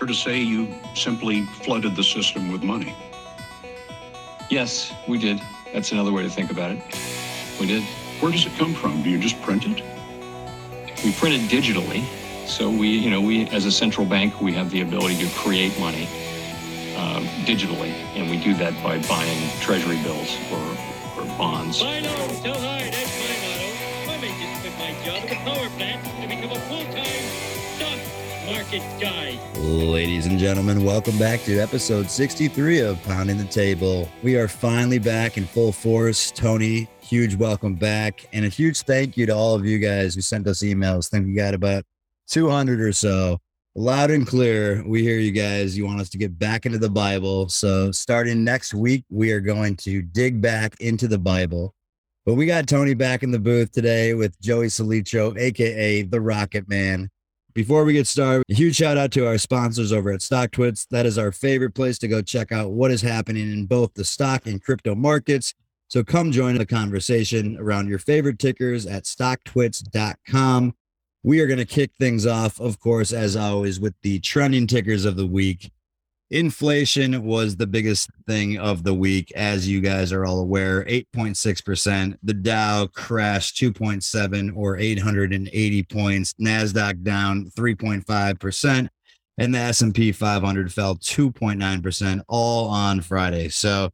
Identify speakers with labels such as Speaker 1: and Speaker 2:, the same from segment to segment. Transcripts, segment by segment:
Speaker 1: Or to say you simply flooded the system with money.
Speaker 2: Yes, we did. That's another way to think about it. We did.
Speaker 1: Where does it come from? Do you just print it?
Speaker 2: We print it digitally. So we, you know, we as a central bank, we have the ability to create money uh, digitally, and we do that by buying treasury bills or, or bonds.
Speaker 3: I know, so hard, that's my motto. I may just quit my job at the power plant and become a full-time stock guy.
Speaker 4: Ladies and gentlemen, welcome back to episode 63 of Pounding the Table. We are finally back in full force. Tony, huge welcome back. And a huge thank you to all of you guys who sent us emails. I think we got about 200 or so. Loud and clear, we hear you guys. You want us to get back into the Bible. So, starting next week, we are going to dig back into the Bible. But we got Tony back in the booth today with Joey Salicho, aka the Rocket Man. Before we get started, a huge shout out to our sponsors over at StockTwits. That is our favorite place to go check out what is happening in both the stock and crypto markets. So come join the conversation around your favorite tickers at stocktwits.com. We are going to kick things off, of course, as always, with the trending tickers of the week. Inflation was the biggest thing of the week, as you guys are all aware 8.6%. The Dow crashed 2.7 or 880 points. NASDAQ down 3.5%. And the S&P 500 fell 2.9% all on Friday. So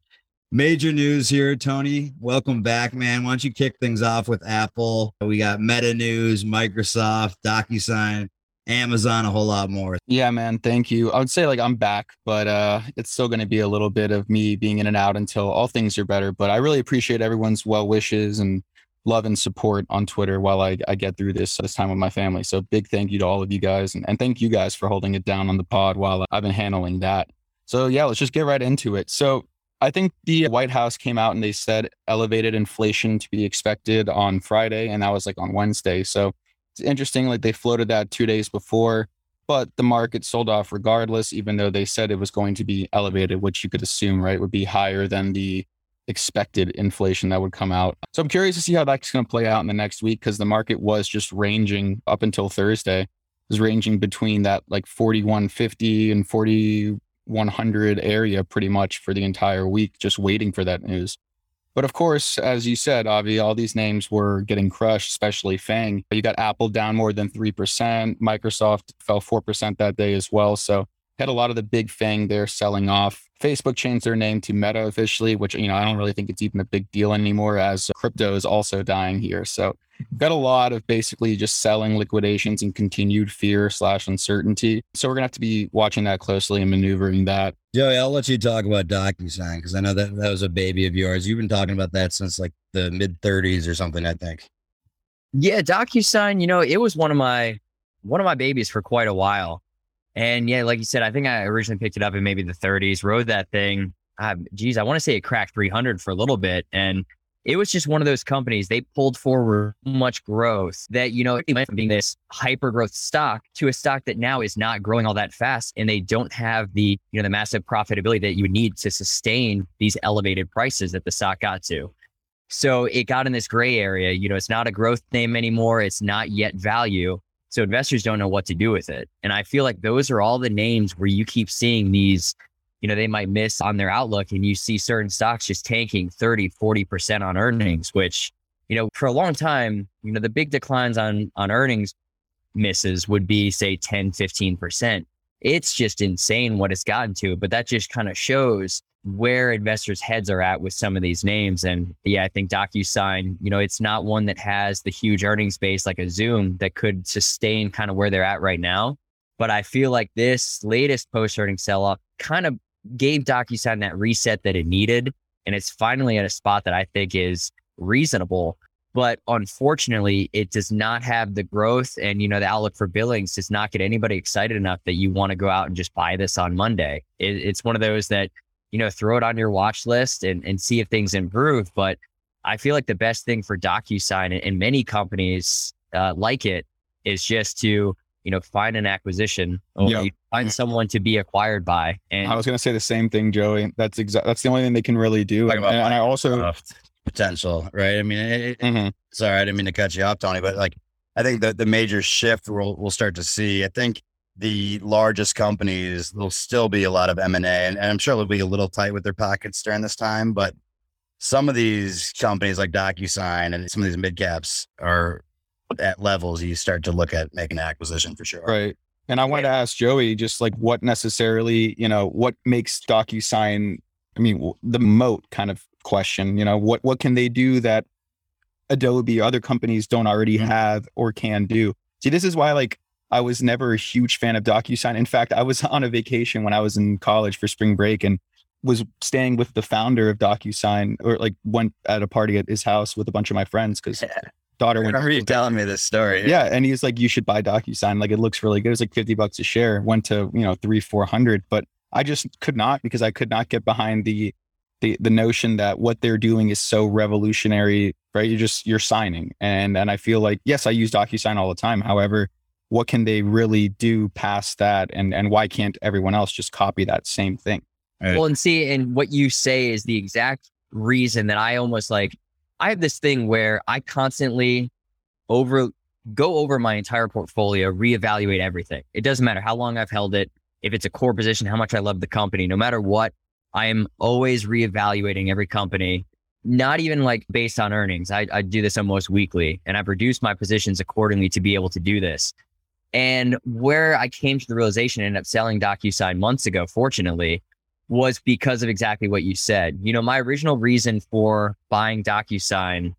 Speaker 4: Major news here, Tony. Welcome back, man. Why don't you kick things off with Apple? We got Meta News, Microsoft, DocuSign, Amazon, a whole lot more.
Speaker 5: Yeah, man. Thank you. I would say like I'm back, but uh it's still going to be a little bit of me being in and out until all things are better. But I really appreciate everyone's well wishes and love and support on Twitter while I, I get through this this time with my family. So big thank you to all of you guys and, and thank you guys for holding it down on the pod while I've been handling that. So yeah, let's just get right into it. So I think the White House came out and they said elevated inflation to be expected on Friday, and that was like on Wednesday. So it's interesting, like they floated that two days before, but the market sold off regardless, even though they said it was going to be elevated, which you could assume, right, would be higher than the expected inflation that would come out. So I'm curious to see how that's going to play out in the next week because the market was just ranging up until Thursday, it was ranging between that like 4150 and 4100 area pretty much for the entire week, just waiting for that news. But of course, as you said, Avi, all these names were getting crushed, especially Fang. You got Apple down more than 3%. Microsoft fell 4% that day as well. So had a lot of the big Fang there selling off. Facebook changed their name to Meta officially, which, you know, I don't really think it's even a big deal anymore as crypto is also dying here. So got a lot of basically just selling liquidations and continued fear slash uncertainty. So we're gonna have to be watching that closely and maneuvering that.
Speaker 4: Joey, I'll let you talk about DocuSign because I know that that was a baby of yours. You've been talking about that since like the mid 30s or something, I think.
Speaker 6: Yeah, DocuSign, you know, it was one of my one of my babies for quite a while. And yeah, like you said, I think I originally picked it up in maybe the 30s, rode that thing. Uh, geez, I want to say it cracked 300 for a little bit. And it was just one of those companies they pulled forward much growth that you know it went from being this hyper growth stock to a stock that now is not growing all that fast and they don't have the you know the massive profitability that you need to sustain these elevated prices that the stock got to so it got in this gray area you know it's not a growth name anymore it's not yet value so investors don't know what to do with it and i feel like those are all the names where you keep seeing these you know, they might miss on their outlook and you see certain stocks just tanking 30, 40% on earnings, which, you know, for a long time, you know, the big declines on on earnings misses would be say 10, 15%. It's just insane what it's gotten to, but that just kind of shows where investors' heads are at with some of these names. And yeah, I think DocuSign, you know, it's not one that has the huge earnings base like a Zoom that could sustain kind of where they're at right now. But I feel like this latest post earnings sell off kind of gave DocuSign that reset that it needed. And it's finally at a spot that I think is reasonable. But unfortunately, it does not have the growth and, you know, the outlook for billings does not get anybody excited enough that you want to go out and just buy this on Monday. It, it's one of those that, you know, throw it on your watch list and, and see if things improve. But I feel like the best thing for DocuSign and many companies uh, like it is just to you know, find an acquisition or yep. find someone to be acquired by.
Speaker 5: And I was going to say the same thing, Joey. That's exactly that's the only thing they can really do. And, and, I also
Speaker 4: potential, right? I mean, it, mm-hmm. sorry, I didn't mean to cut you off, Tony, but like I think the the major shift we'll we'll start to see. I think the largest companies, there'll still be a lot of M and A, and I'm sure they'll be a little tight with their pockets during this time. But some of these companies like DocuSign and some of these mid caps are at levels you start to look at making an acquisition for sure.
Speaker 5: Right. And I wanted to ask Joey just like what necessarily, you know, what makes DocuSign, I mean, the moat kind of question, you know, what, what can they do that Adobe or other companies don't already
Speaker 4: Mhm.
Speaker 5: have or can do? See, this is why like I was never a huge fan of DocuSign. In fact, I was on a vacation when I was in college for spring break and was staying with the founder of DocuSign or like went at a party at his house with a bunch of my friends because daughter
Speaker 4: I
Speaker 5: went
Speaker 4: remember you telling me this story.
Speaker 5: yeah. And he's like you should buy docusign. Like it looks really good. It's like 50 bucks a share. Went to you know three 400 but i just could not because i could not get behind the the the notion that what they're doing is so revolutionary right? You're just you're signing. And and i feel like yes i use docusign all the time. However what can they really do past that and and why can't everyone else just copy that same thing
Speaker 4: Right.
Speaker 6: Well, and see, and what you say is the exact reason that I almost like I have this thing where I constantly over go over my entire portfolio, reevaluate everything. It doesn't matter how long I've held it, if it's a core position, how much I love the company, no matter what, I am always reevaluating every company, not even like based on earnings. I, I do this almost weekly and I've reduced my positions accordingly to be able to do this. And where I came to the realization, and ended up selling DocuSign months ago, fortunately, was because of exactly what you said. You know, my original reason for buying DocuSign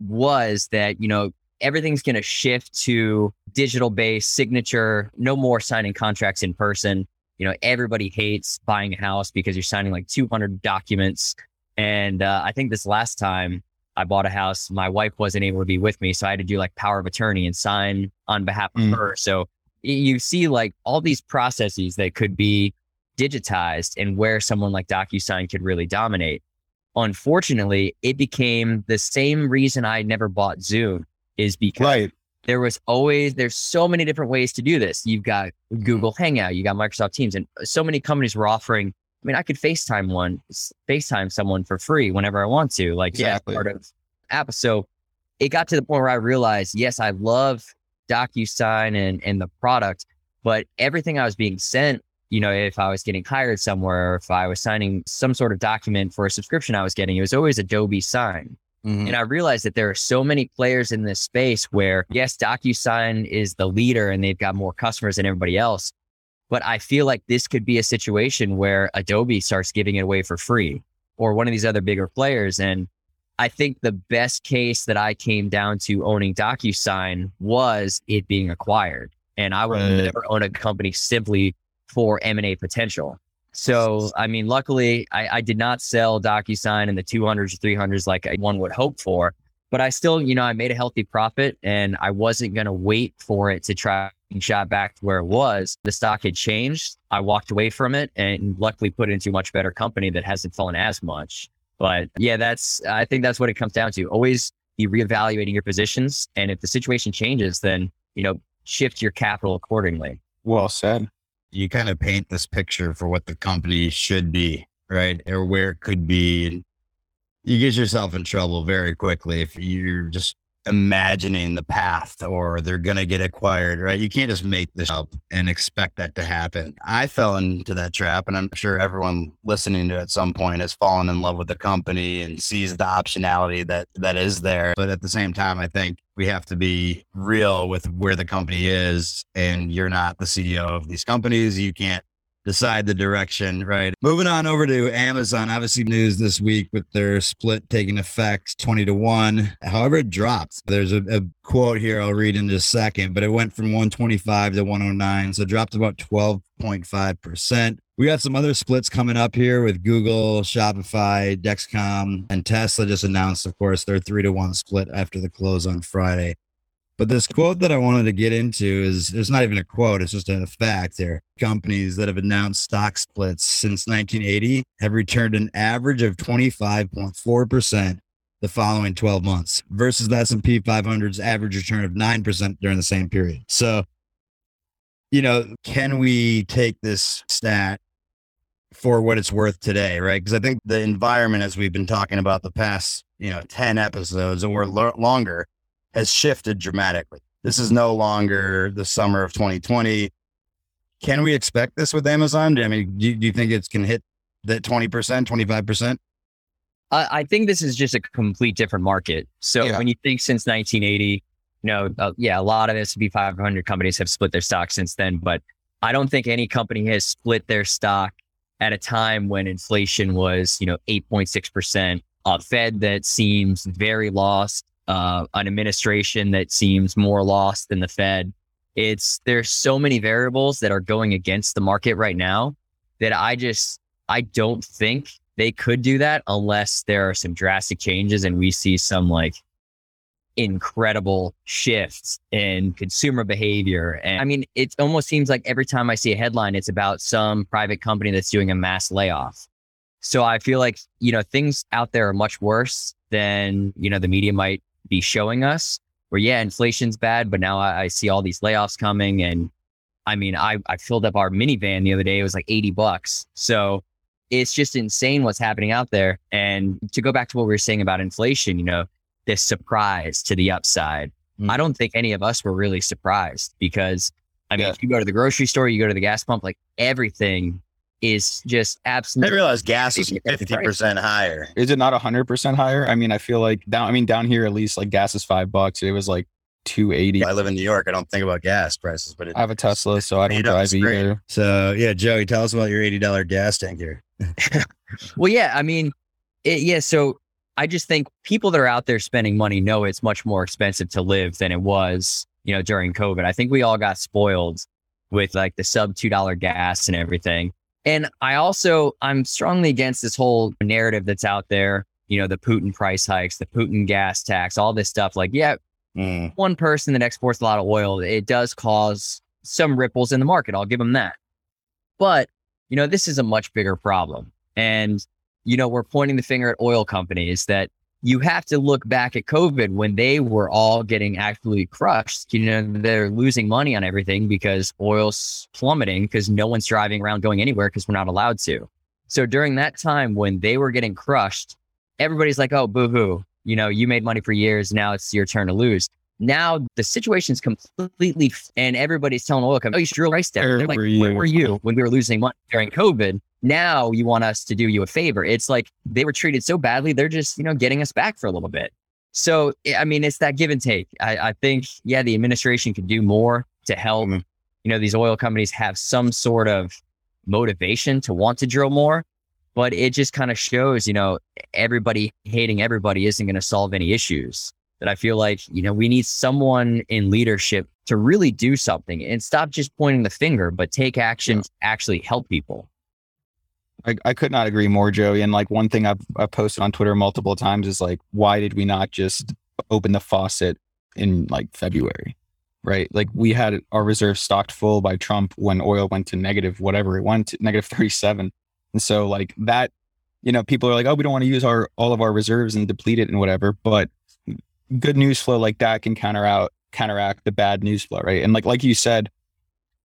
Speaker 6: was that, you know, everything's going to shift to digital based signature, no more signing contracts in person. You know, everybody hates buying a house because you're signing like 200 documents. And uh, I think this last time I bought a house, my wife wasn't able to be with me. So I had to do like power of attorney and sign on behalf of
Speaker 5: Mm.
Speaker 6: her. So you see like all these processes that could be digitized and where someone like DocuSign could really dominate. Unfortunately, it became the same reason I never bought Zoom is because
Speaker 5: right
Speaker 6: there was always there's so many different ways to do this. You've got Google Hangout, you got Microsoft Teams, and so many companies were offering. I mean, I could FaceTime one, FaceTime someone for free whenever I want to. Like,
Speaker 5: Exactly.
Speaker 6: yeah, part of app. So it got to the point where I realized, yes, I love DocuSign and and the product, but everything I was being sent, you know, if I was getting hired somewhere, or if I was signing some sort of document for a subscription I was getting, it was always Adobe Sign.
Speaker 4: Mhm.
Speaker 6: And I realized that there are so many players in this space where, yes, DocuSign is the leader and they've got more customers than everybody else. But I feel like this could be a situation where Adobe starts giving it away for free or one of these other bigger players. And I think the best case that I came down to owning DocuSign was it being acquired. And I would
Speaker 4: Right.
Speaker 6: never own a company simply for M&A potential. So, I mean, luckily, I, I did not sell DocuSign in the 200s or 300s like one would hope for, but I still, you know, I made a healthy profit and I wasn't going to wait for it to try shot back to where it was. The stock had changed. I walked away from it and luckily put it into a much better company that hasn't fallen as much. But yeah, that's, I think that's what it comes down to. Always be reevaluating your positions. And if the situation changes, then, you know, shift your capital accordingly.
Speaker 5: well said
Speaker 4: you kind of paint this picture for what the company should be, right? Or where it could be. And you get yourself in trouble very quickly if you're just imagining the path or they're going to get acquired, right? You can't just make this up and expect that to happen. I fell into that trap, and I'm sure everyone listening to it at some point has fallen in love with the company and sees the optionality that that is there. But at the same time, I think we have to be real with where the company is, and you're not the CEO of these companies. You can't decide the direction, right? Moving on over to Amazon, obviously news this week with their split taking effect 20 to 1. However, it dropped. There's a, a quote here I'll read in just a second, but it went from 125 to 109. So dropped about 12.5%. We got some other splits coming up here with Google, Shopify, Dexcom, and Tesla just announced, of course, their three to one split after the close on Friday. But this quote that I wanted to get into is it's not even a quote, it's just a fact here. Companies that have announced stock splits since 1980 have returned an average of 25.4% the following 12 months versus the S&P 500's average return of 9% during the same period. So, you know, can we take this stat for what it's worth today, right? Because I think the environment, as we've been talking about the past, you know, 10 episodes or lo- longer, has shifted dramatically. This is no longer the summer of 2020.
Speaker 7: can we expect this with Amazon? I mean, do, do you think it's can hit that 20%, 25%?
Speaker 6: I, I think this is just a complete different market. So
Speaker 5: Yeah.
Speaker 6: when you think since 1980, you know, uh, yeah, a lot of S&P 500 companies have split their stock since then, but I don't think any company has split their stock at a time when inflation was, you know, 8.6%, a Fed that seems very lost, uh, an administration that seems more lost than the Fed. It's there's so many variables that are going against the market right now that I just I don't think they could do that unless there are some drastic changes and we see some like incredible shifts in consumer behavior. And I mean, it almost seems like every time I see a headline, it's about some private company that's doing a mass layoff. So I feel like, you know, things out there are much worse than, you know, the media might be showing us. Where, yeah, inflation's bad, but now I, I see all these layoffs coming. And I mean, I, I filled up our minivan the other day. It was like 80 bucks. So it's just insane what's happening out there. And to go back to what we were saying about inflation, you know, this surprise to the upside.
Speaker 7: Mm.
Speaker 6: I don't think any of us were really surprised because I mean,
Speaker 5: Yeah.
Speaker 6: if you go to the grocery store, you go to the gas pump, like everything is just absolutely.
Speaker 7: I realize gas is
Speaker 6: Right.
Speaker 7: 50% higher.
Speaker 5: Is it not hundred percent higher? I mean, I feel like down. I mean, down here at least, like gas is five bucks. It was like two eighty.
Speaker 7: I live in New York. I don't think about gas prices, but it,
Speaker 5: I have a Tesla, so I don't drive either.
Speaker 7: so yeah, Joey, tell us about your $80 gas tank here.
Speaker 6: Well, yeah, I mean, it, yeah. So I just think people that are out there spending money know it's much more expensive to live than it was, you know, during COVID. I think we all got spoiled with like the sub two dollar gas and everything. And I also I'm strongly against this whole narrative that's out there. You know, the Putin price hikes, the Putin gas tax, all this stuff. Like, yeah,
Speaker 7: Mm.
Speaker 6: one person that exports a lot of oil, it does cause some ripples in the market. I'll give them that. But, you know, this is a much bigger problem. And, you know, we're pointing the finger at oil companies that you have to look back at COVID when they were all getting absolutely crushed. You know, they're losing money on everything because oil's plummeting because no one's driving around going anywhere because we're not allowed to. So during that time when they were getting crushed, everybody's like, oh, boo hoo. You know, you made money for years. Now it's your turn to lose. Now the situation's completely, f- and everybody's telling oil companies, oh, you should drill rice They're like,
Speaker 5: were
Speaker 6: where
Speaker 5: you?"
Speaker 6: were you when we were losing money during COVID? Now you want us to do you a favor. It's like they were treated so badly. They're just, you know, getting us back for a little bit. So, I- mean, it's that give and take. I, I think, yeah, the administration could do more to help,
Speaker 7: Mhm.
Speaker 6: you know, these oil companies have some sort of motivation to want to drill more. But it just kind of shows, you know, everybody hating everybody isn't going to solve any issues. That I feel like, you know, we need someone in leadership to really do something and stop just pointing the finger, but take action to actually help people.
Speaker 5: I, I could not agree more, Joey. And like one thing I've, I've posted on Twitter multiple times is like, why did we not just open the faucet in like February? Right. Like we had our reserves stocked full by Trump when oil went to negative, whatever it went to negative 37. And so like that, you know, people are like, oh, we don't want to use our all of our reserves and deplete it and whatever. But good news flow like that can counter out counteract the bad news flow, right? And like like you said,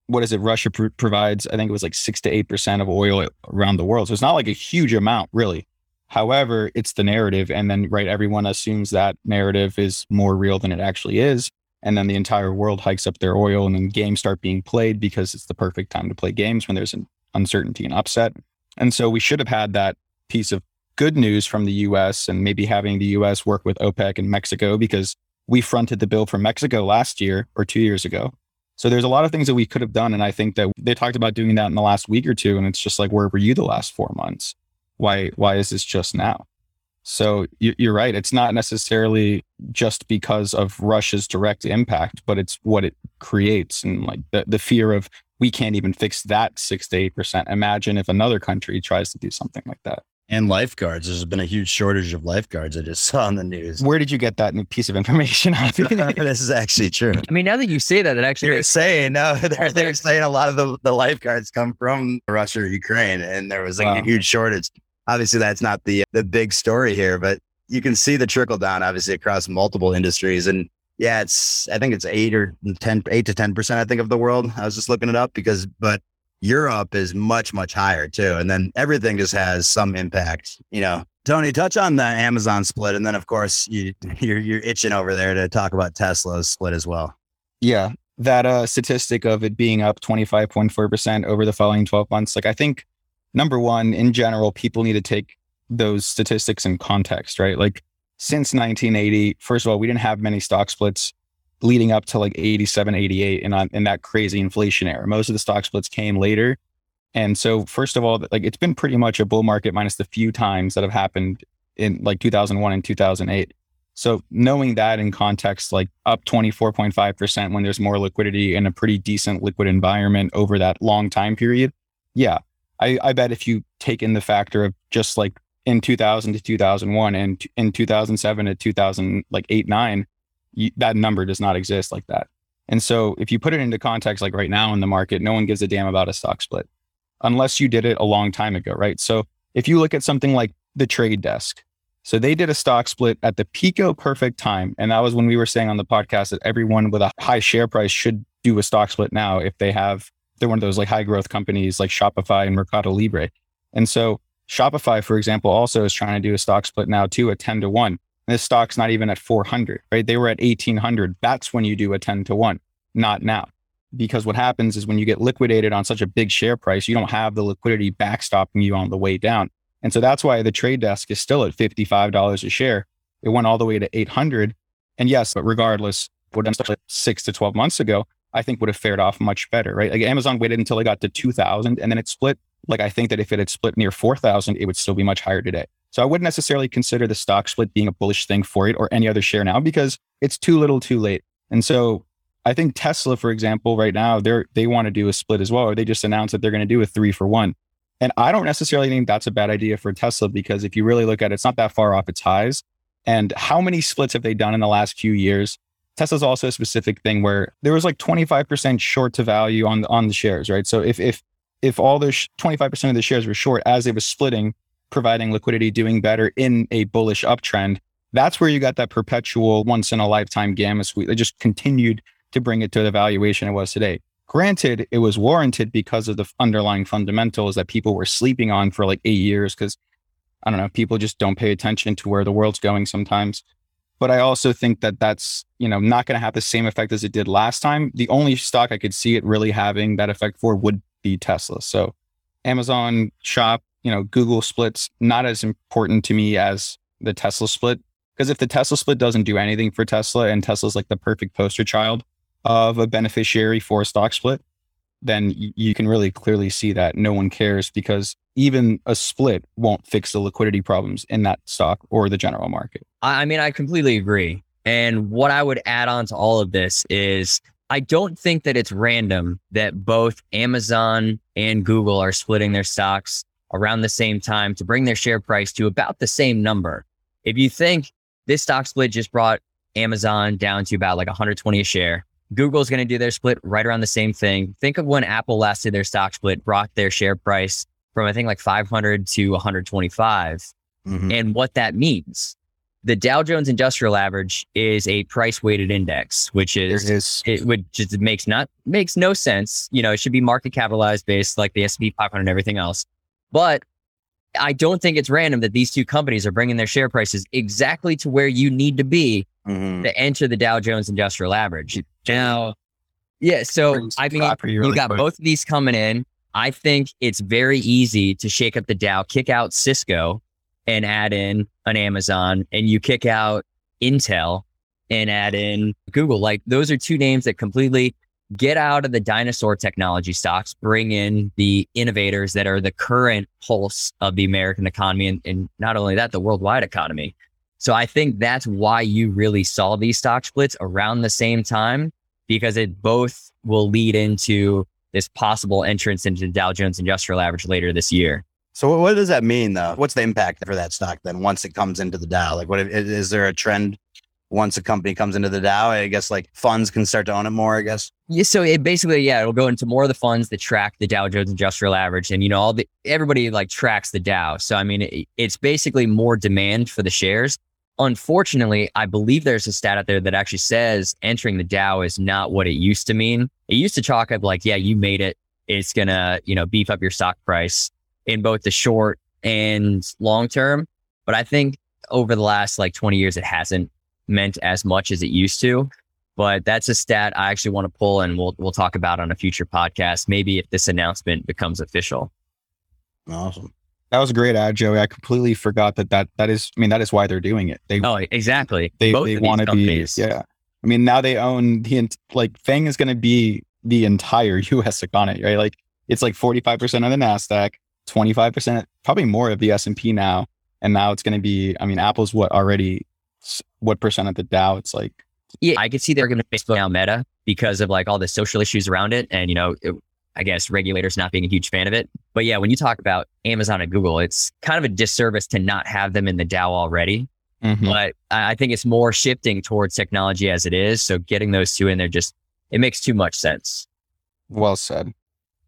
Speaker 5: what is it? Russia pr- provides, I think it was like six to eight percent of oil around the world. So it's not like a huge amount, really. However, it's the narrative, and then right, everyone assumes that narrative is more real than it actually is, and then the entire world hikes up their oil, and then games start being played because it's the perfect time to play games when there's an uncertainty and upset. And so we should have had that piece of good news from the U.S. and maybe having the U.S. work with OPEC and Mexico because we fronted the bill for Mexico last year or two years ago. So there's a lot of things that we could have done. And I think that they talked about doing that in the last week or two. And it's just like, where were you the last four months? Why, why is this just now? So you- you're right. It's not necessarily just because of Russia's direct impact, but it's what it creates. And like the, the fear of we can't even fix that six to eight percent. Imagine if another country tries to do something like that.
Speaker 7: And lifeguards. There's been a huge shortage of lifeguards. I just saw on the news.
Speaker 5: Where did you get that piece of information?
Speaker 7: this is actually true.
Speaker 6: I mean, now that you say that, it actually
Speaker 7: They're saying no, they're, they're saying a lot of the, the lifeguards come from Russia or Ukraine, and there was like
Speaker 5: Wow.
Speaker 7: a huge shortage. Obviously, that's not the the big story here, but you can see the trickle down obviously across multiple industries. And yeah, it's I think it's eight or ten, eight to ten percent. I think of the world. I was just looking it up because, but Europe is much much higher too, and then everything just has some impact. You know, Tony, touch on the Amazon split, and then of course you you're you're itching over there to talk about Tesla's split as well.
Speaker 5: Yeah. that uh, statistic of it being up 25.4% over the following 12 months, like I think number one, in general, people need to take those statistics in context, right? Like since 1980, first of all, we didn't have many stock splits leading up to like 87, 88 in, in that crazy inflation era. Most of the stock splits came later. And so, first of all, like it's been pretty much a bull market minus the few times that have happened in like 2001 and 2008. So, knowing that in context, like up 24.5% when there's more liquidity in a pretty decent liquid environment over that long time period. Yeah. I, I bet if you take in the factor of just like in 2000 to 2001 and in 2007 to 2000, like eight, nine, you, that number does not exist like that. And so if you put it into context, like right now in the market, no one gives a damn about a stock split unless you did it a long time ago, right? So if you look at something like the trade desk, so they did a stock split at the Pico perfect time. And that was when we were saying on the podcast that everyone with a high share price should do a stock split now if they have, they're one of those like high growth companies like Shopify and Mercado Libre. And so Shopify, for example, also is trying to do a stock split now too, a 10 to 1. This stock's not even at 400, right? They were at 1800. That's when you do a 10 to 1, not now. Because what happens is when you get liquidated on such a big share price, you don't have the liquidity backstopping you on the way down. And so that's why the trade desk is still at $55 a share. It went all the way to 800. And yes, but regardless, what done six to 12 months ago, I think would have fared off much better, right? Like Amazon waited until it got to 2000 and then it split. Like I think that if it had split near 4000, it would still be much higher today. So I wouldn't necessarily consider the stock split being a bullish thing for it or any other share now because it's too little too late. And so I think Tesla, for example, right now, they're they want to do a split as well, or they just announced that they're going to do a three for one. And I don't necessarily think that's a bad idea for Tesla because if you really look at it, it's not that far off its highs. And how many splits have they done in the last few years? Tesla's also a specific thing where there was like 25% short to value on on the shares, right? So if if if all the 25% of the shares were short as it was splitting, providing liquidity, doing better in a bullish uptrend, that's where you got that perpetual once in a lifetime gamma sweep that just continued to bring it to the valuation it was today. Granted, it was warranted because of the underlying fundamentals that people were sleeping on for like eight years because I don't know, people just don't pay attention to where the world's going sometimes. But I also think that that's, you know, not going to have the same effect as it did last time. The only stock I could see it really having that effect for would be Tesla. So Amazon, Shop, you know, Google splits not as important to me as the Tesla split. Because if the Tesla split doesn't do anything for Tesla and Tesla's like the perfect poster child of a beneficiary for a stock split, then you can really clearly see that no one cares because even a split won't fix the liquidity problems in that stock or the general market.
Speaker 6: I mean, I completely agree. And what I would add on to all of this is I don't think that it's random that both Amazon and Google are splitting their stocks around the same time to bring their share price to about the same number. If you think this stock split just brought Amazon down to about like 120 a share, Google's going to do their split right around the same thing. Think of when Apple last did their stock split, brought their share price from I think like 500 to 125, mm-hmm. and what that means the Dow Jones Industrial Average is a price weighted index, which is, is. it would just makes not makes no sense. You know, it should be market capitalized based like the S&P 500 and everything else. But I don't think it's random that these two companies are bringing their share prices exactly to where you need to be mm-hmm. to enter the Dow Jones Industrial Average. Now, yeah, so I mean, you got quick. both of these coming in. I think it's very easy to shake up the Dow, kick out Cisco, and add in an Amazon and you kick out Intel and add in Google. Like those are two names that completely get out of the dinosaur technology stocks, bring in the innovators that are the current pulse of the American economy and, and not only that, the worldwide economy. So I think that's why you really saw these stock splits around the same time because it both will lead into this possible entrance into the Dow Jones Industrial Average later this year.
Speaker 4: So what does that mean though? What's the impact for that stock then once it comes into the Dow? Like what is there a trend once a company comes into the Dow? I guess like funds can start to own it more, I guess.
Speaker 6: Yeah, so it basically yeah, it'll go into more of the funds that track the Dow Jones Industrial Average and you know all the everybody like tracks the Dow. So I mean it, it's basically more demand for the shares. Unfortunately, I believe there's a stat out there that actually says entering the Dow is not what it used to mean. It used to chalk up like, yeah, you made it. It's gonna, you know, beef up your stock price in both the short and long term. But I think over the last like 20 years, it hasn't meant as much as it used to. But that's a stat I actually want to pull and we'll we'll talk about on a future podcast, maybe if this announcement becomes official.
Speaker 4: Awesome.
Speaker 5: That was a great add, Joey. I completely forgot that that that is. I mean, that is why they're doing it. They
Speaker 6: Oh, exactly.
Speaker 5: they
Speaker 6: Both
Speaker 5: they want to be. Yeah. I mean, now they own the like Fang is going to be the entire U.S. economy, right? Like it's like forty five percent of the Nasdaq, twenty five percent, probably more of the S and P now, and now it's going to be. I mean, Apple's what already? S- What percent of the Dow? It's like
Speaker 6: Yeah, I could see they're going to Facebook now Meta because of like all the social issues around it, and you know, it, I guess regulators not being a huge fan of it. But yeah, when you talk about Amazon and Google, it's kind of a disservice to not have them in the Dow already.
Speaker 5: mhm.
Speaker 6: But I I think it's more shifting towards technology as it is. So getting those two in there just it makes too much sense.
Speaker 5: well said.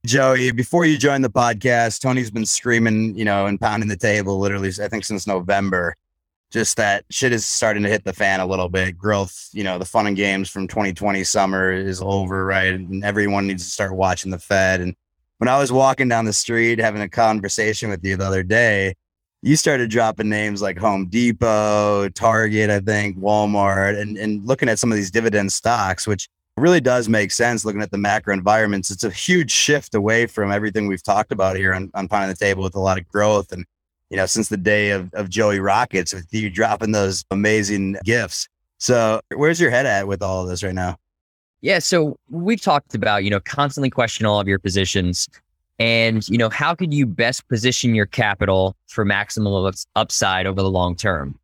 Speaker 4: Joey, before you joined the podcast, Tony's been screaming, you know, and pounding the table literally, I think since November. Just that shit is starting to hit the fan a little bit. Growth, you know, the fun and games from 2020 summer is over, right? And everyone needs to start watching the Fed. And when I was walking down the street having a conversation with you the other day, you started dropping names like Home Depot, Target, I think, Walmart, and, and looking at some of these dividend stocks, which really does make sense looking at the macro environments. It's a huge shift away from everything we've talked about here on, on Pounding the Table with a lot of growth. And, you know, since the day of, of Joey Rockets with you dropping those amazing gifts. So where's your head at with all of this right now?
Speaker 6: Yeah, so we've talked about, you know, constantly question all of your positions and, you know, how could you best position your capital for maximum upside over the long term?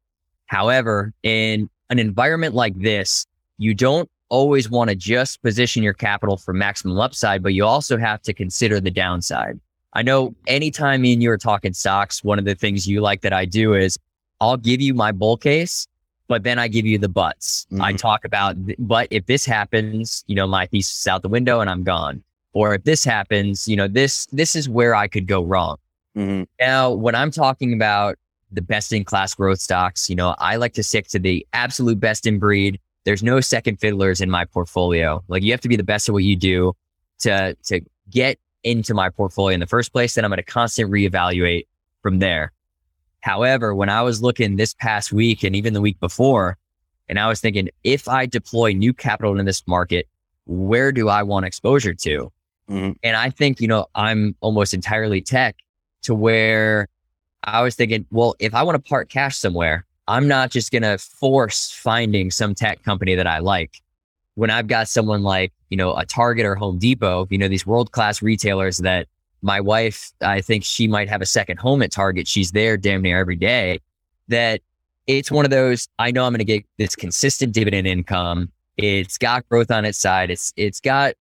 Speaker 6: However, in an environment like this, you don't always want to just position your capital for maximum upside, but you also have to consider the downside. I know anytime me and you are talking stocks, one of the things you like that I do is I'll give you my bull case, but then I give you the buts. I
Speaker 4: Mhm.
Speaker 6: talk about, but if this happens, you know, my thesis is out the window and I'm gone. Or if this happens, you know, this this is where I could go wrong.
Speaker 4: Mm-hmm.
Speaker 6: Now, when I'm talking about the best in class growth stocks, you know, I like to stick to the absolute best in breed. There's no second fiddlers in my portfolio. Like you have to be the best at what you do to to get into my portfolio in the first place. Then I'm going to constantly reevaluate from there. However, when I was looking this past week and even the week before, and I was thinking, if I deploy new capital in this market, where do I want exposure to?
Speaker 4: Mhm.
Speaker 6: And I think, you know, I'm almost entirely tech to where I was thinking, well, if I want to park cash somewhere, I'm not just going to force finding some tech company that I like. When I've got someone like, you know, a Target or Home Depot, you know, these world class retailers that my wife, I think she might have a second home at Target. She's there damn near every day. That it's one of those, I know I'm going to get this consistent dividend income. It's got growth on its side. It's, it's got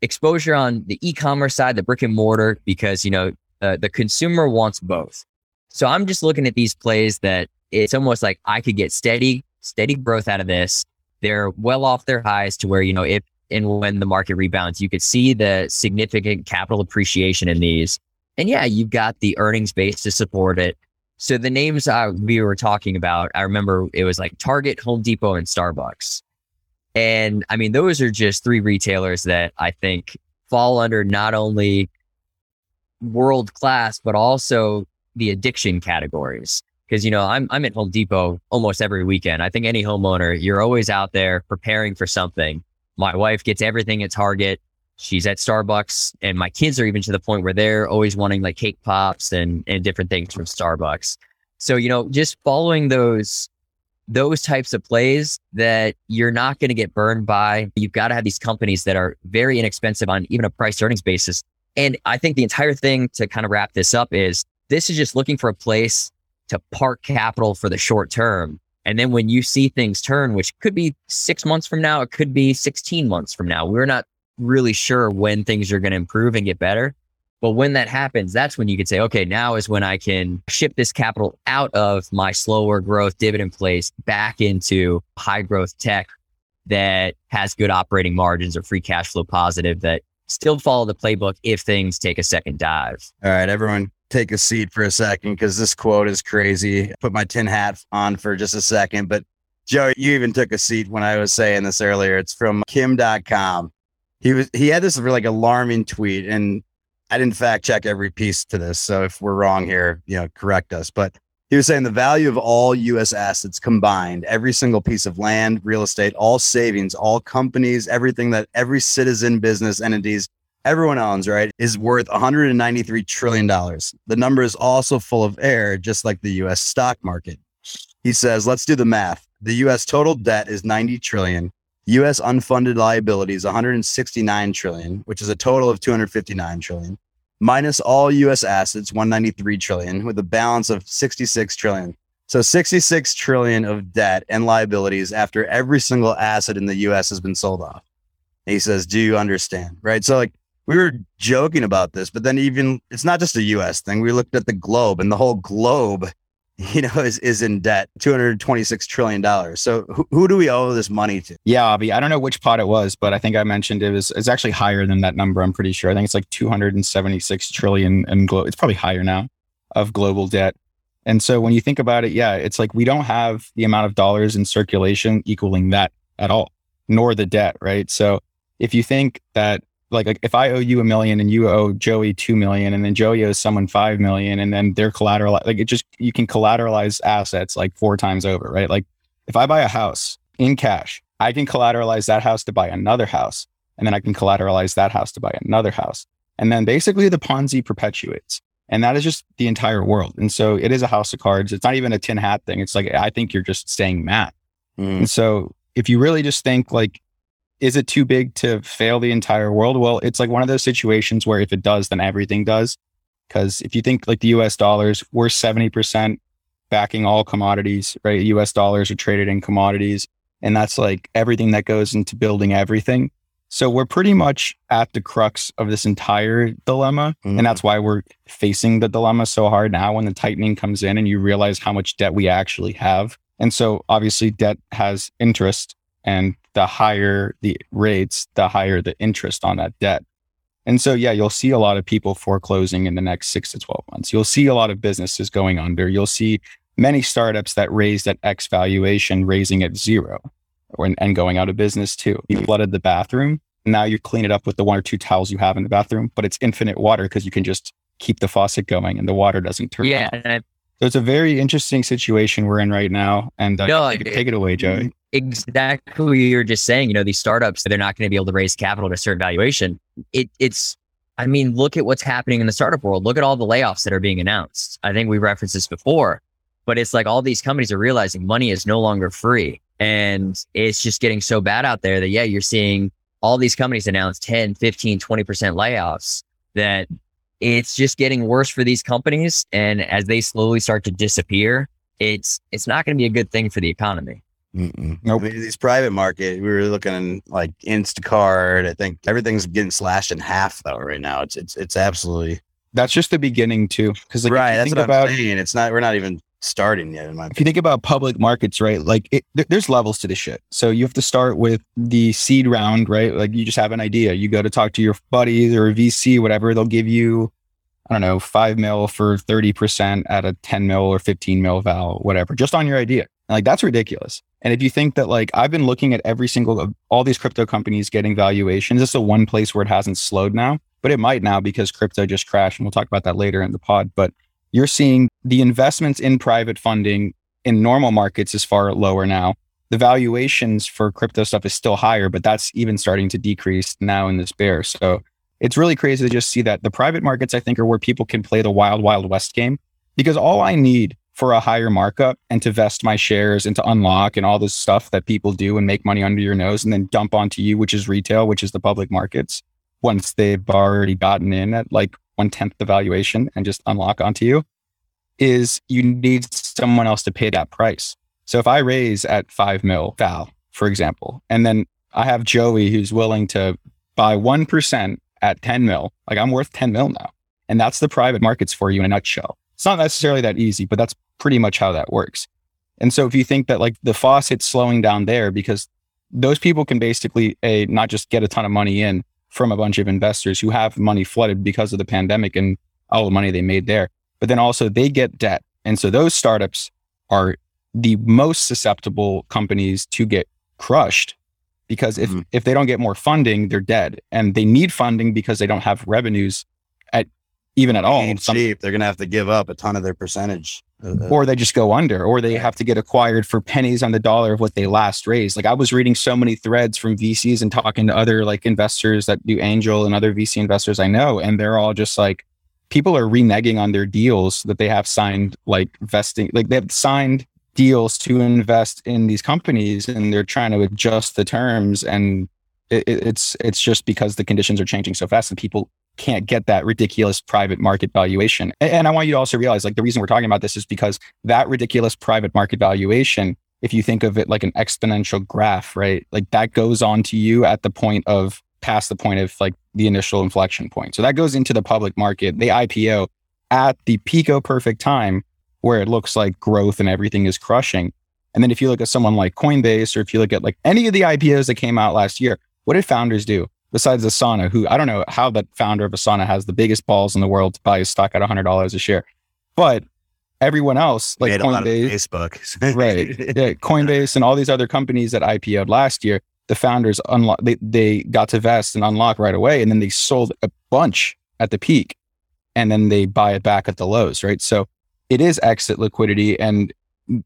Speaker 6: exposure on the e-commerce side, the brick and mortar, because, you know, uh, the consumer wants both. So I'm just looking at these plays that it's almost like I could get steady, steady growth out of this. They're well off their highs to where, you know, if and when the market rebounds, you could see the significant capital appreciation in these. And yeah, you've got the earnings base to support it. So the names uh, we were talking about, I remember it was like Target, Home Depot, and Starbucks. And I mean, those are just three retailers that I think fall under not only world class, but also the addiction categories. Because, you know, I'm, I'm at Home Depot almost every weekend. I think any homeowner, you're always out there preparing for something. My wife gets everything at Target. She's at Starbucks, and my kids are even to the point where they're always wanting like cake pops and, and different things from Starbucks. So, you know, just following those those types of plays that you're not going to get burned by. You've got to have these companies that are very inexpensive on even a price earnings basis. And I think the entire thing to kind of wrap this up is this is just looking for a place to park capital for the short term. And then when you see things turn, which could be six months from now, it could be 16 months from now, we're not really sure when things are going to improve and get better. But when that happens, that's when you could say, okay, now is when I can ship this capital out of my slower growth dividend place back into high growth tech that has good operating margins or free cash flow positive that still follow the playbook if things take a second dive.
Speaker 4: All right, everyone, take a seat for a second because this quote is crazy. Put my tin hat on for just a second. But Joe, you even took a seat when I was saying this earlier. It's from Kim Dotcom. He was he had this really alarming tweet, and I didn't fact check every piece to this. So if we're wrong here, you know, correct us. But He was saying the value of all US assets combined, every single piece of land, real estate, all savings, all companies, everything that every citizen, business entities, everyone owns, right, is worth 193 trillion dollars. The number is also full of air, just like the US stock market. He says, let's do the math. The US total debt is 90 trillion. US unfunded liabilities 169 trillion, which is a total of 259 trillion, minus all US assets 193 trillion with a balance of 66 trillion. So 66 trillion of debt and liabilities after every single asset in the US has been sold off. he says, "Do you understand?" Right? So like we were joking about this, but then even it's not just a US thing. We looked at the globe and the whole globe you know, is, is in debt, $226 trillion. So who, who do we owe this money to?
Speaker 5: Yeah, Avi, I don't know which pot it was, but I think I mentioned it was it's actually higher than that number. I'm pretty sure. I think it's like 276 trillion and glo- it's probably higher now of global debt. And so when you think about it, yeah, it's like we don't have the amount of dollars in circulation equaling that at all, nor the debt, right? So if you think that like, like if I owe you a million and you owe Joey two million, and then Joey owes someone five million, and then they're collateral, like it just you can collateralize assets like four times over, right? Like if I buy a house in cash, I can collateralize that house to buy another house, and then I can collateralize that house to buy another house, and then basically the Ponzi perpetuates. And that is just the entire world. And so it is a house of cards. It's not even a tin hat thing. It's like, I think you're just saying math.
Speaker 4: Mm.
Speaker 5: And so if you really just think like is it too big to fail the entire world? Well, it's like one of those situations where if it does, then everything does. Because if you think like the US dollars, we're 70% backing all commodities, right? US dollars are traded in commodities. And that's like everything that goes into building everything. So we're pretty much at the crux of this entire dilemma.
Speaker 4: Mhm.
Speaker 5: And that's why we're facing the dilemma so hard now when the tightening comes in and you realize how much debt we actually have. And so obviously debt has interest and the higher the rates, the higher the interest on that debt. And so, yeah, you'll see a lot of people foreclosing in the next six to 12 months. You'll see a lot of businesses going under. You'll see many startups that raised at X valuation raising at zero or, and going out of business too. You flooded the bathroom. Now you clean it up with the one or two towels you have in the bathroom, but it's infinite water because you can just keep the faucet going and the water doesn't turn
Speaker 6: Yeah,
Speaker 5: off.
Speaker 6: and I
Speaker 5: So it's a very interesting situation we're in right now. And uh,
Speaker 6: No,
Speaker 5: take,
Speaker 6: it-
Speaker 5: take it away, Joey.
Speaker 6: exactly what you're just saying. You know, these startups, they're not going to be able to raise capital at a certain valuation. It, it's, I mean, look at what's happening in the startup world. Look at all the layoffs that are being announced. I think we referenced this before, but it's like all these companies are realizing money is no longer free. And it's just getting so bad out there that, yeah, you're seeing all these companies announce 10, 15, 20% layoffs that it's just getting worse for these companies. And as they slowly start to disappear, it's, it's not going to be a good thing for the economy.
Speaker 4: Mm-mm.
Speaker 5: Nope.
Speaker 4: I mean, these private market, we were looking at like Instacart. I think everything's getting slashed in half though right now. It's it's it's absolutely
Speaker 5: That's just the beginning too. Because like,
Speaker 4: right. That's
Speaker 5: think
Speaker 4: what
Speaker 5: about
Speaker 4: I'm saying. It's not. We're not even starting yet. In my
Speaker 5: if you think about public markets, right? Like it, there- there's levels to this shit. So you have to start with the seed round, right? Like you just have an idea. You go to talk to your buddies or a VC, whatever. They'll give you, I don't know, five mil for 30% at a 10 mil or 15 mil val, whatever, just on your idea. And like that's ridiculous. And if you think that like I've been looking at every single of all these crypto companies getting valuations, this is the one place where it hasn't slowed now, but it might now because crypto just crashed. And we'll talk about that later in the pod. But you're seeing the investments in private funding in normal markets is far lower now. The valuations for crypto stuff is still higher, but that's even starting to decrease now in this bear. So it's really crazy to just see that the private markets, I think, are where people can play the wild, wild west game because all I need for a higher markup and to vest my shares and to unlock and all this stuff that people do and make money under your nose and then dump onto you, which is retail, which is the public markets, once they've already gotten in at like one tenth the valuation and just unlock onto you, is you need someone else to pay that price. So if I raise at five mil val, for example, and then I have Joey who's willing to buy 1% at 10 mil, like I'm worth 10 mil now. And that's the private markets for you in a nutshell. It's not necessarily that easy, but that's pretty much how that works. And so if you think that like the faucet's slowing down there because those people can basically a not just get a ton of money in from a bunch of investors who have money flooded because of the pandemic and all the money they made there, but then also they get debt. And so those startups are the most susceptible companies to get crushed because if
Speaker 4: Mhm.
Speaker 5: if they don't get more funding, they're dead. And they need funding because they don't have revenues even at all. Some-
Speaker 4: cheap. They're gonna have to give up a ton of their percentage. Uh,
Speaker 5: or they just go under, or they have to get acquired for pennies on the dollar of what they last raised. Like I was reading so many threads from VCs and talking to other like investors that do angel and other VC investors I know, and they're all just like people are reneging on their deals that they have signed, like vesting, like they have signed deals to invest in these companies, and they're trying to adjust the terms, and it, it- it's it's just because the conditions are changing so fast, and people can't get that ridiculous private market valuation. And I want you to also realize, like, the reason we're talking about this is because that ridiculous private market valuation, if you think of it like an exponential graph, right? Like that goes on to you at the point of past the point of like the initial inflection point. So that goes into the public market. the IPO at the pico perfect time where it looks like growth and everything is crushing. And then if you look at someone like Coinbase or if you look at like any of the IPOs that came out last year, what did founders do? Besides Asana, who I don't know how that founder of Asana has the biggest balls in the world to buy a stock at $100 a share. But everyone else, like
Speaker 4: made a lot of
Speaker 5: Coinbase,
Speaker 4: Facebook.
Speaker 5: right yeah coinbase and all these other companies that ipo'd last year the founders unlock they, they got to vest and unlock right away and then they sold a bunch at the peak and then they buy it back at the lows right so it is exit liquidity and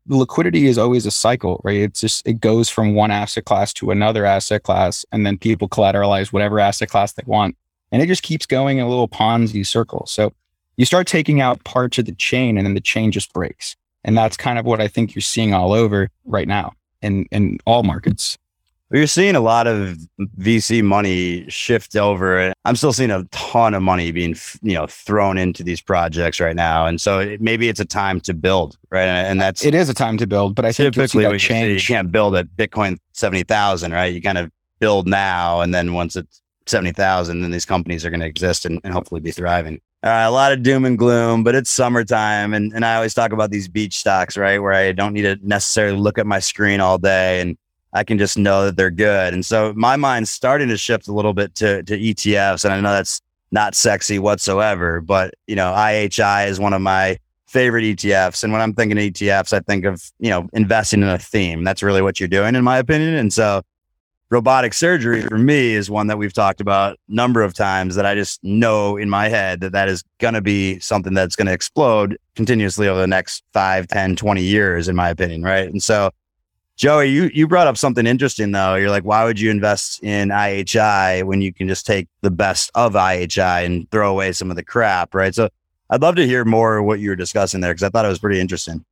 Speaker 5: liquidity is always a cycle right it's just it goes from one asset class to another asset class and then people collateralize whatever asset class they want and it just keeps going in a little ponzi circle so you start taking out parts of the chain and then the chain just breaks and that's kind of what I think you're seeing all over right now in, in all markets.
Speaker 4: You're seeing a lot of VC money shift over. I'm still seeing a ton of money being, you know, thrown into these projects right now, and so it, maybe it's a time to build, right? And that's
Speaker 5: It is a time to build, but I think you'll
Speaker 4: typically
Speaker 5: that
Speaker 4: what you,
Speaker 5: change.
Speaker 4: can't build at Bitcoin seventy thousand, right? You kind of build now, and then once it's seventy thousand, then these companies are going to exist and, and hopefully be thriving. All right, a lot of doom and gloom, but it's summertime, and and I always talk about these beach stocks, right? Where I don't need to necessarily look at my screen all day, and I can just know that they're good. And so my mind's starting to shift a little bit to to ETFs, and I know that's not sexy whatsoever, but you know, IHI is one of my favorite ETFs. And when I'm thinking ETFs, I think of, you know, investing in a theme. That's really what you're doing, in my opinion. And so robotic surgery for me is one that we've talked about a number of times that I just know in my head that that is going to be something that's going to explode continuously over the next 5, 10, 20 years, in my opinion. Right. And so, Joey, you, you brought up something interesting though. You're like, why would you invest in IHI when you can just take the best of IHI and throw away some of the crap? Right. So I'd love to hear more what you were discussing there because I thought it was pretty interesting.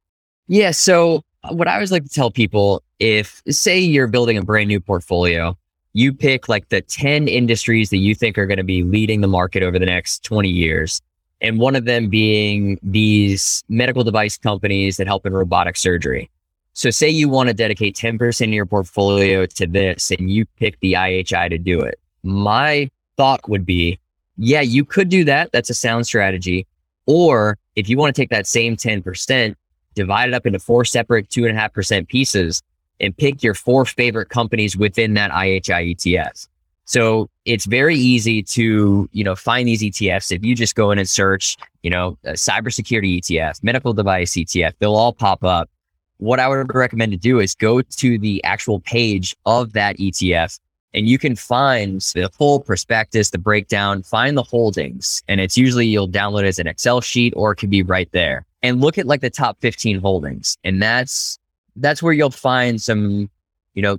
Speaker 6: Yeah. So uh, what I always like to tell people, if say you're building a brand new portfolio, you pick like the 10 industries that you think are going to be leading the market over the next 20 years. And one of them being these medical device companies that help in robotic surgery. So say you want to dedicate 10% of your portfolio to this and you pick the IHI to do it. My thought would be, yeah, you could do that. That's a sound strategy. Or if you want to take that same 10%, divide it up into four separate two and a half percent pieces and pick your four favorite companies within that IHI ETF. So it's very easy to, you know, find these ETFs. If you just go in and search, you know, cybersecurity ETF, medical device ETF, they'll all pop up. What I would recommend to do is go to the actual page of that ETF and you can find the full prospectus, the breakdown, find the holdings. And it's usually you'll download it as an Excel sheet or it could be right there and look at like the top 15 holdings. And that's, that's where you'll find some, you know,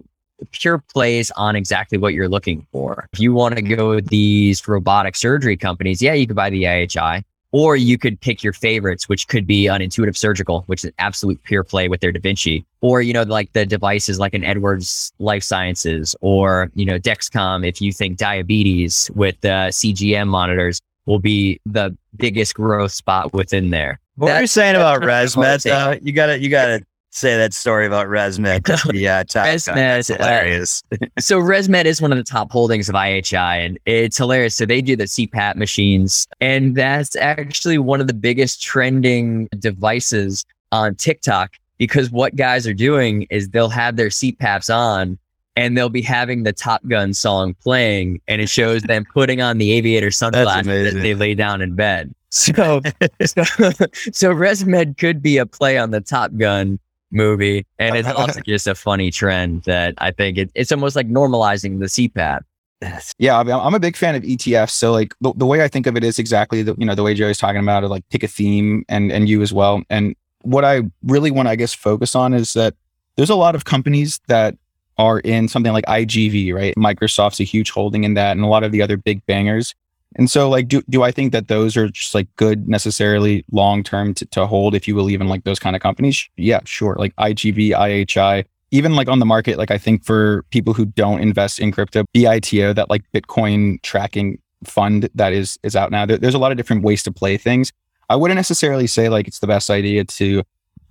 Speaker 6: pure plays on exactly what you're looking for. If you want to go with these robotic surgery companies, yeah, you could buy the IHI. Or you could pick your favorites, which could be an Intuitive Surgical, which is an absolute pure play with their Da Vinci. Or, you know, like the devices like an Edwards Life Sciences or, you know, Dexcom, if you think diabetes with the CGM monitors will be the biggest growth spot within there.
Speaker 4: What were you saying about ResMed? though? you gotta, you gotta say that story about ResMed. Yeah,
Speaker 6: ResMed,
Speaker 4: That's
Speaker 6: uh,
Speaker 4: hilarious.
Speaker 6: so ResMed is one of the top holdings of IHI, and it's hilarious. So they do the CPAP machines, and that's actually one of the biggest trending devices on TikTok because what guys are doing is they'll have their CPAPs on. And they'll be having the Top Gun song playing, and it shows them putting on the aviator sunglasses as
Speaker 4: amazing.
Speaker 6: they lay down in bed. So, so, so ResMed could be a play on the Top Gun movie. And it's also just a funny trend that I think it, it's almost like normalizing the CPAP.
Speaker 5: Yeah, I mean, I'm a big fan of ETFs. So like the, the way I think of it is exactly the you know the way Joey's talking about it. Like pick a theme and and you as well. And what I really want to I guess focus on is that there's a lot of companies that are in something like IGV, right? Microsoft's a huge holding in that, and a lot of the other big bangers. And so, like, do do I think that those are just like good necessarily long term to, to hold if you believe in like those kind of companies? Yeah, sure. Like IGV, IHI, even like on the market, like I think for people who don't invest in crypto, BITO, that like Bitcoin tracking fund that is is out now. There, there's a lot of different ways to play things. I wouldn't necessarily say like it's the best idea to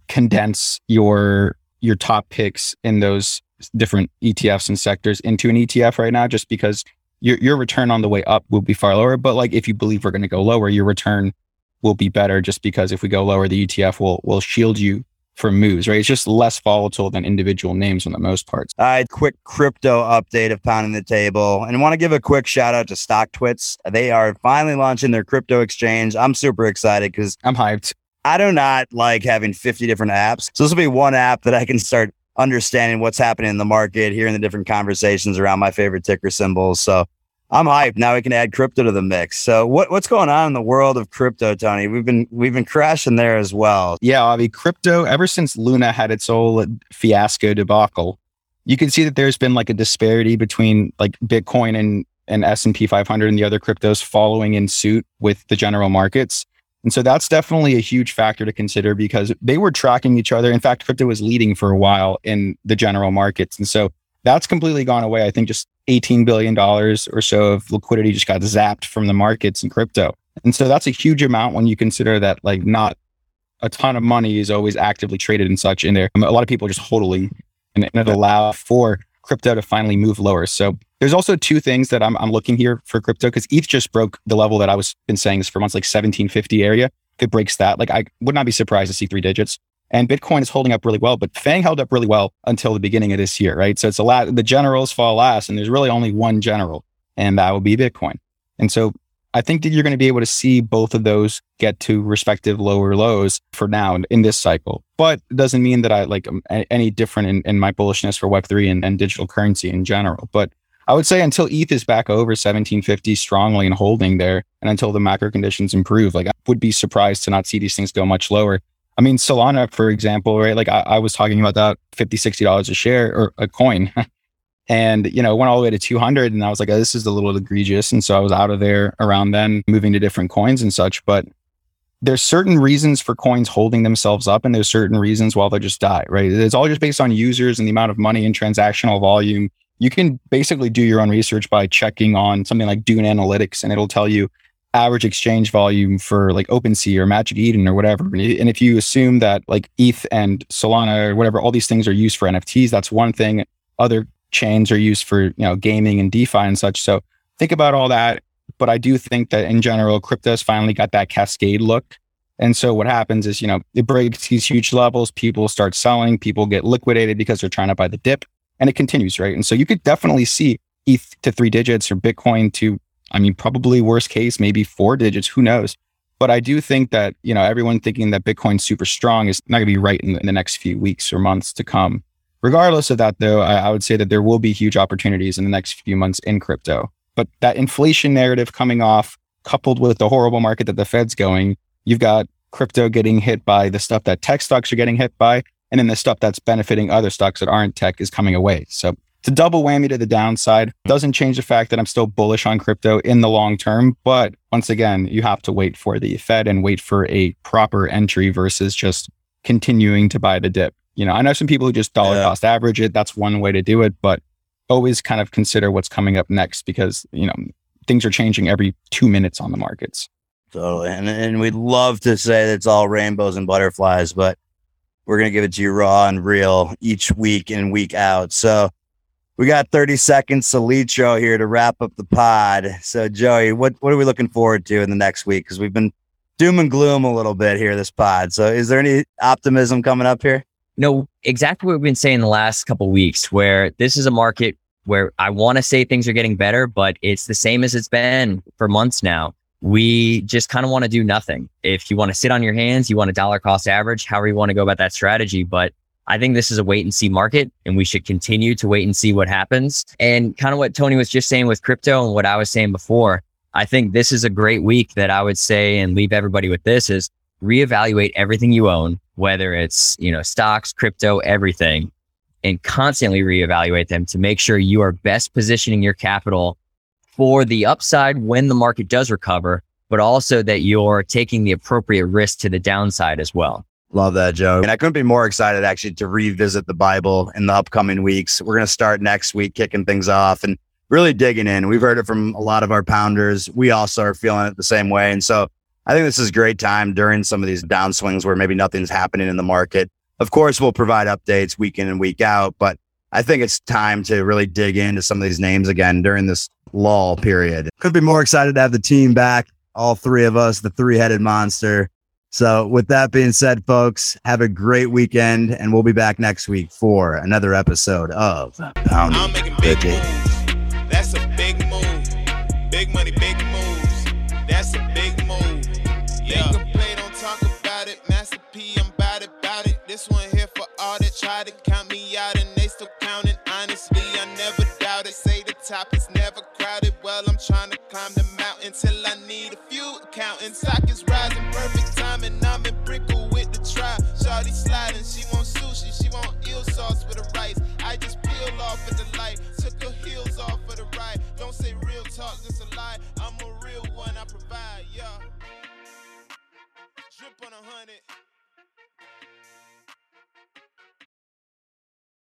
Speaker 5: condense your your top picks in those different ETFs and sectors into an ETF right now, just because your your return on the way up will be far lower. But like if you believe we're going to go lower, your return will be better, just because if we go lower, the ETF will will shield you from moves, right? It's just less volatile than individual names on the most parts.
Speaker 4: All right, quick crypto update of pounding the table, and want to give a quick shout out to StockTwits. They are finally launching their crypto exchange. I'm super excited because
Speaker 5: I'm hyped.
Speaker 4: I do not like having 50 different apps. So this will be one app that I can start understanding what's happening in the market, hearing the different conversations around my favorite ticker symbols. So I'm hyped. Now we can add crypto to the mix. So what, what's going on in the world of crypto, Tony? We've been we've been crashing there as well.
Speaker 5: Yeah, I mean, crypto ever since Luna had its whole fiasco debacle, you can see that there's been like a disparity between like Bitcoin and and S&P 500 and the other cryptos following in suit with the general markets. And so that's definitely a huge factor to consider because they were tracking each other. In fact, crypto was leading for a while in the general markets. And so that's completely gone away. I think just $18 billion or so of liquidity just got zapped from the markets in crypto. And so that's a huge amount when you consider that like not a ton of money is always actively traded and such in there. A lot of people just hodling and it allow for crypto to finally move lower. So there's also two things that I'm, I'm looking here for crypto because ETH just broke the level that I was been saying this for months, like 1750 area. If it breaks that, like I would not be surprised to see three digits. And Bitcoin is holding up really well, but FAANG held up really well until the beginning of this year, right? So it's a lot, the generals fall last, and there's really only one general, and that will be Bitcoin. And so I think that you're going to be able to see both of those get to respective lower lows for now in this cycle. But it doesn't mean that I like um, any different in, in my bullishness for Web3 and, and digital currency in general. But I would say until ETH is back over 1750 strongly and holding there, and until the macro conditions improve, like I would be surprised to not see these things go much lower. I mean, Solana, for example, right? Like I, I was talking about that 50 $60 a share or a coin. and you know went all the way to 200 and i was like oh, this is a little egregious and so i was out of there around then moving to different coins and such but there's certain reasons for coins holding themselves up and there's certain reasons why they just die right it's all just based on users and the amount of money and transactional volume you can basically do your own research by checking on something like dune analytics and it'll tell you average exchange volume for like OpenSea or Magic Eden or whatever. And if you assume that like ETH and Solana or whatever, all these things are used for NFTs, that's one thing. Other chains are used for you know gaming and DeFi and such. So think about all that. But I do think that in general, crypto's finally got that cascade look. And so what happens is, you know, it breaks these huge levels, people start selling, people get liquidated because they're trying to buy the dip, and it continues, right? And so you could definitely see ETH to three digits or Bitcoin to, I mean, probably worst case, maybe four digits, who knows? But I do think that, you know, everyone thinking that Bitcoin's super strong is not gonna be right in the, in the next few weeks or months to come. Regardless of that, though, I, I would say that there will be huge opportunities in the next few months in crypto. But that inflation narrative coming off, coupled with the horrible market that the Fed's going, you've got crypto getting hit by the stuff that tech stocks are getting hit by, and then the stuff that's benefiting other stocks that aren't tech is coming away. So it's a double whammy to the downside. Doesn't change the fact that I'm still bullish on crypto in the long term. But once again, you have to wait for the Fed and wait for a proper entry versus just continuing to buy the dip. You know, I know some people who just dollar yeah. cost average it. That's one way to do it, but always kind of consider what's coming up next because, you know, things are changing every two minutes on the markets.
Speaker 4: Totally. And, and we'd love to say that it's all rainbows and butterflies, but we're going to give it to you raw and real each week and week out. So we got 30 seconds to lead show here to wrap up the pod. So Joey, what, what are we looking forward to in the next week? Because we've been doom and gloom a little bit here, this pod. So is there any optimism coming up here?
Speaker 6: No, exactly what we've been saying the last couple weeks, where this is a market where I want to say things are getting better, but it's the same as it's been for months now. We just kind of want to do nothing. If you want to sit on your hands, you want a dollar cost average, however you want to go about that strategy. But I think this is a wait and see market and we should continue to wait and see what happens. And kind of what Tony was just saying with crypto and what I was saying before, I think this is a great week that I would say and leave everybody with this is reevaluate everything you own, whether it's, you know, stocks, crypto, everything, and constantly reevaluate them to make sure you are best positioning your capital for the upside when the market does recover, but also that you're taking the appropriate risk to the downside as well.
Speaker 4: Love that, Joe. And I couldn't be more excited actually to revisit the Bible in the upcoming weeks. We're going to start next week, kicking things off and really digging in. We've heard it from a lot of our pounders. We also are feeling it the same way. And so I think this is a great time during some of these downswings where maybe nothing's happening in the market. Of course, we'll provide updates week in and week out, but I think it's time to really dig into some of these names again during this lull period. Could be more excited to have the team back, all three of us, the three headed monster. So, with that being said, folks, have a great weekend, and we'll be back next week for another episode of Pounding
Speaker 8: try to count me out and they still counting. Honestly, I never doubt it. Say the top is never crowded. Well, I'm trying to climb the mountain till I need a few accountants. Stock is rising, perfect timing. I'm in Brickell with the try. Shawty sliding, she want sushi, she want eel sauce with the rice. I just peel off at the light, took her heels off for the ride. Don't say real talk, just a lie. I'm a real one, I provide, yeah. Drip on a hundred.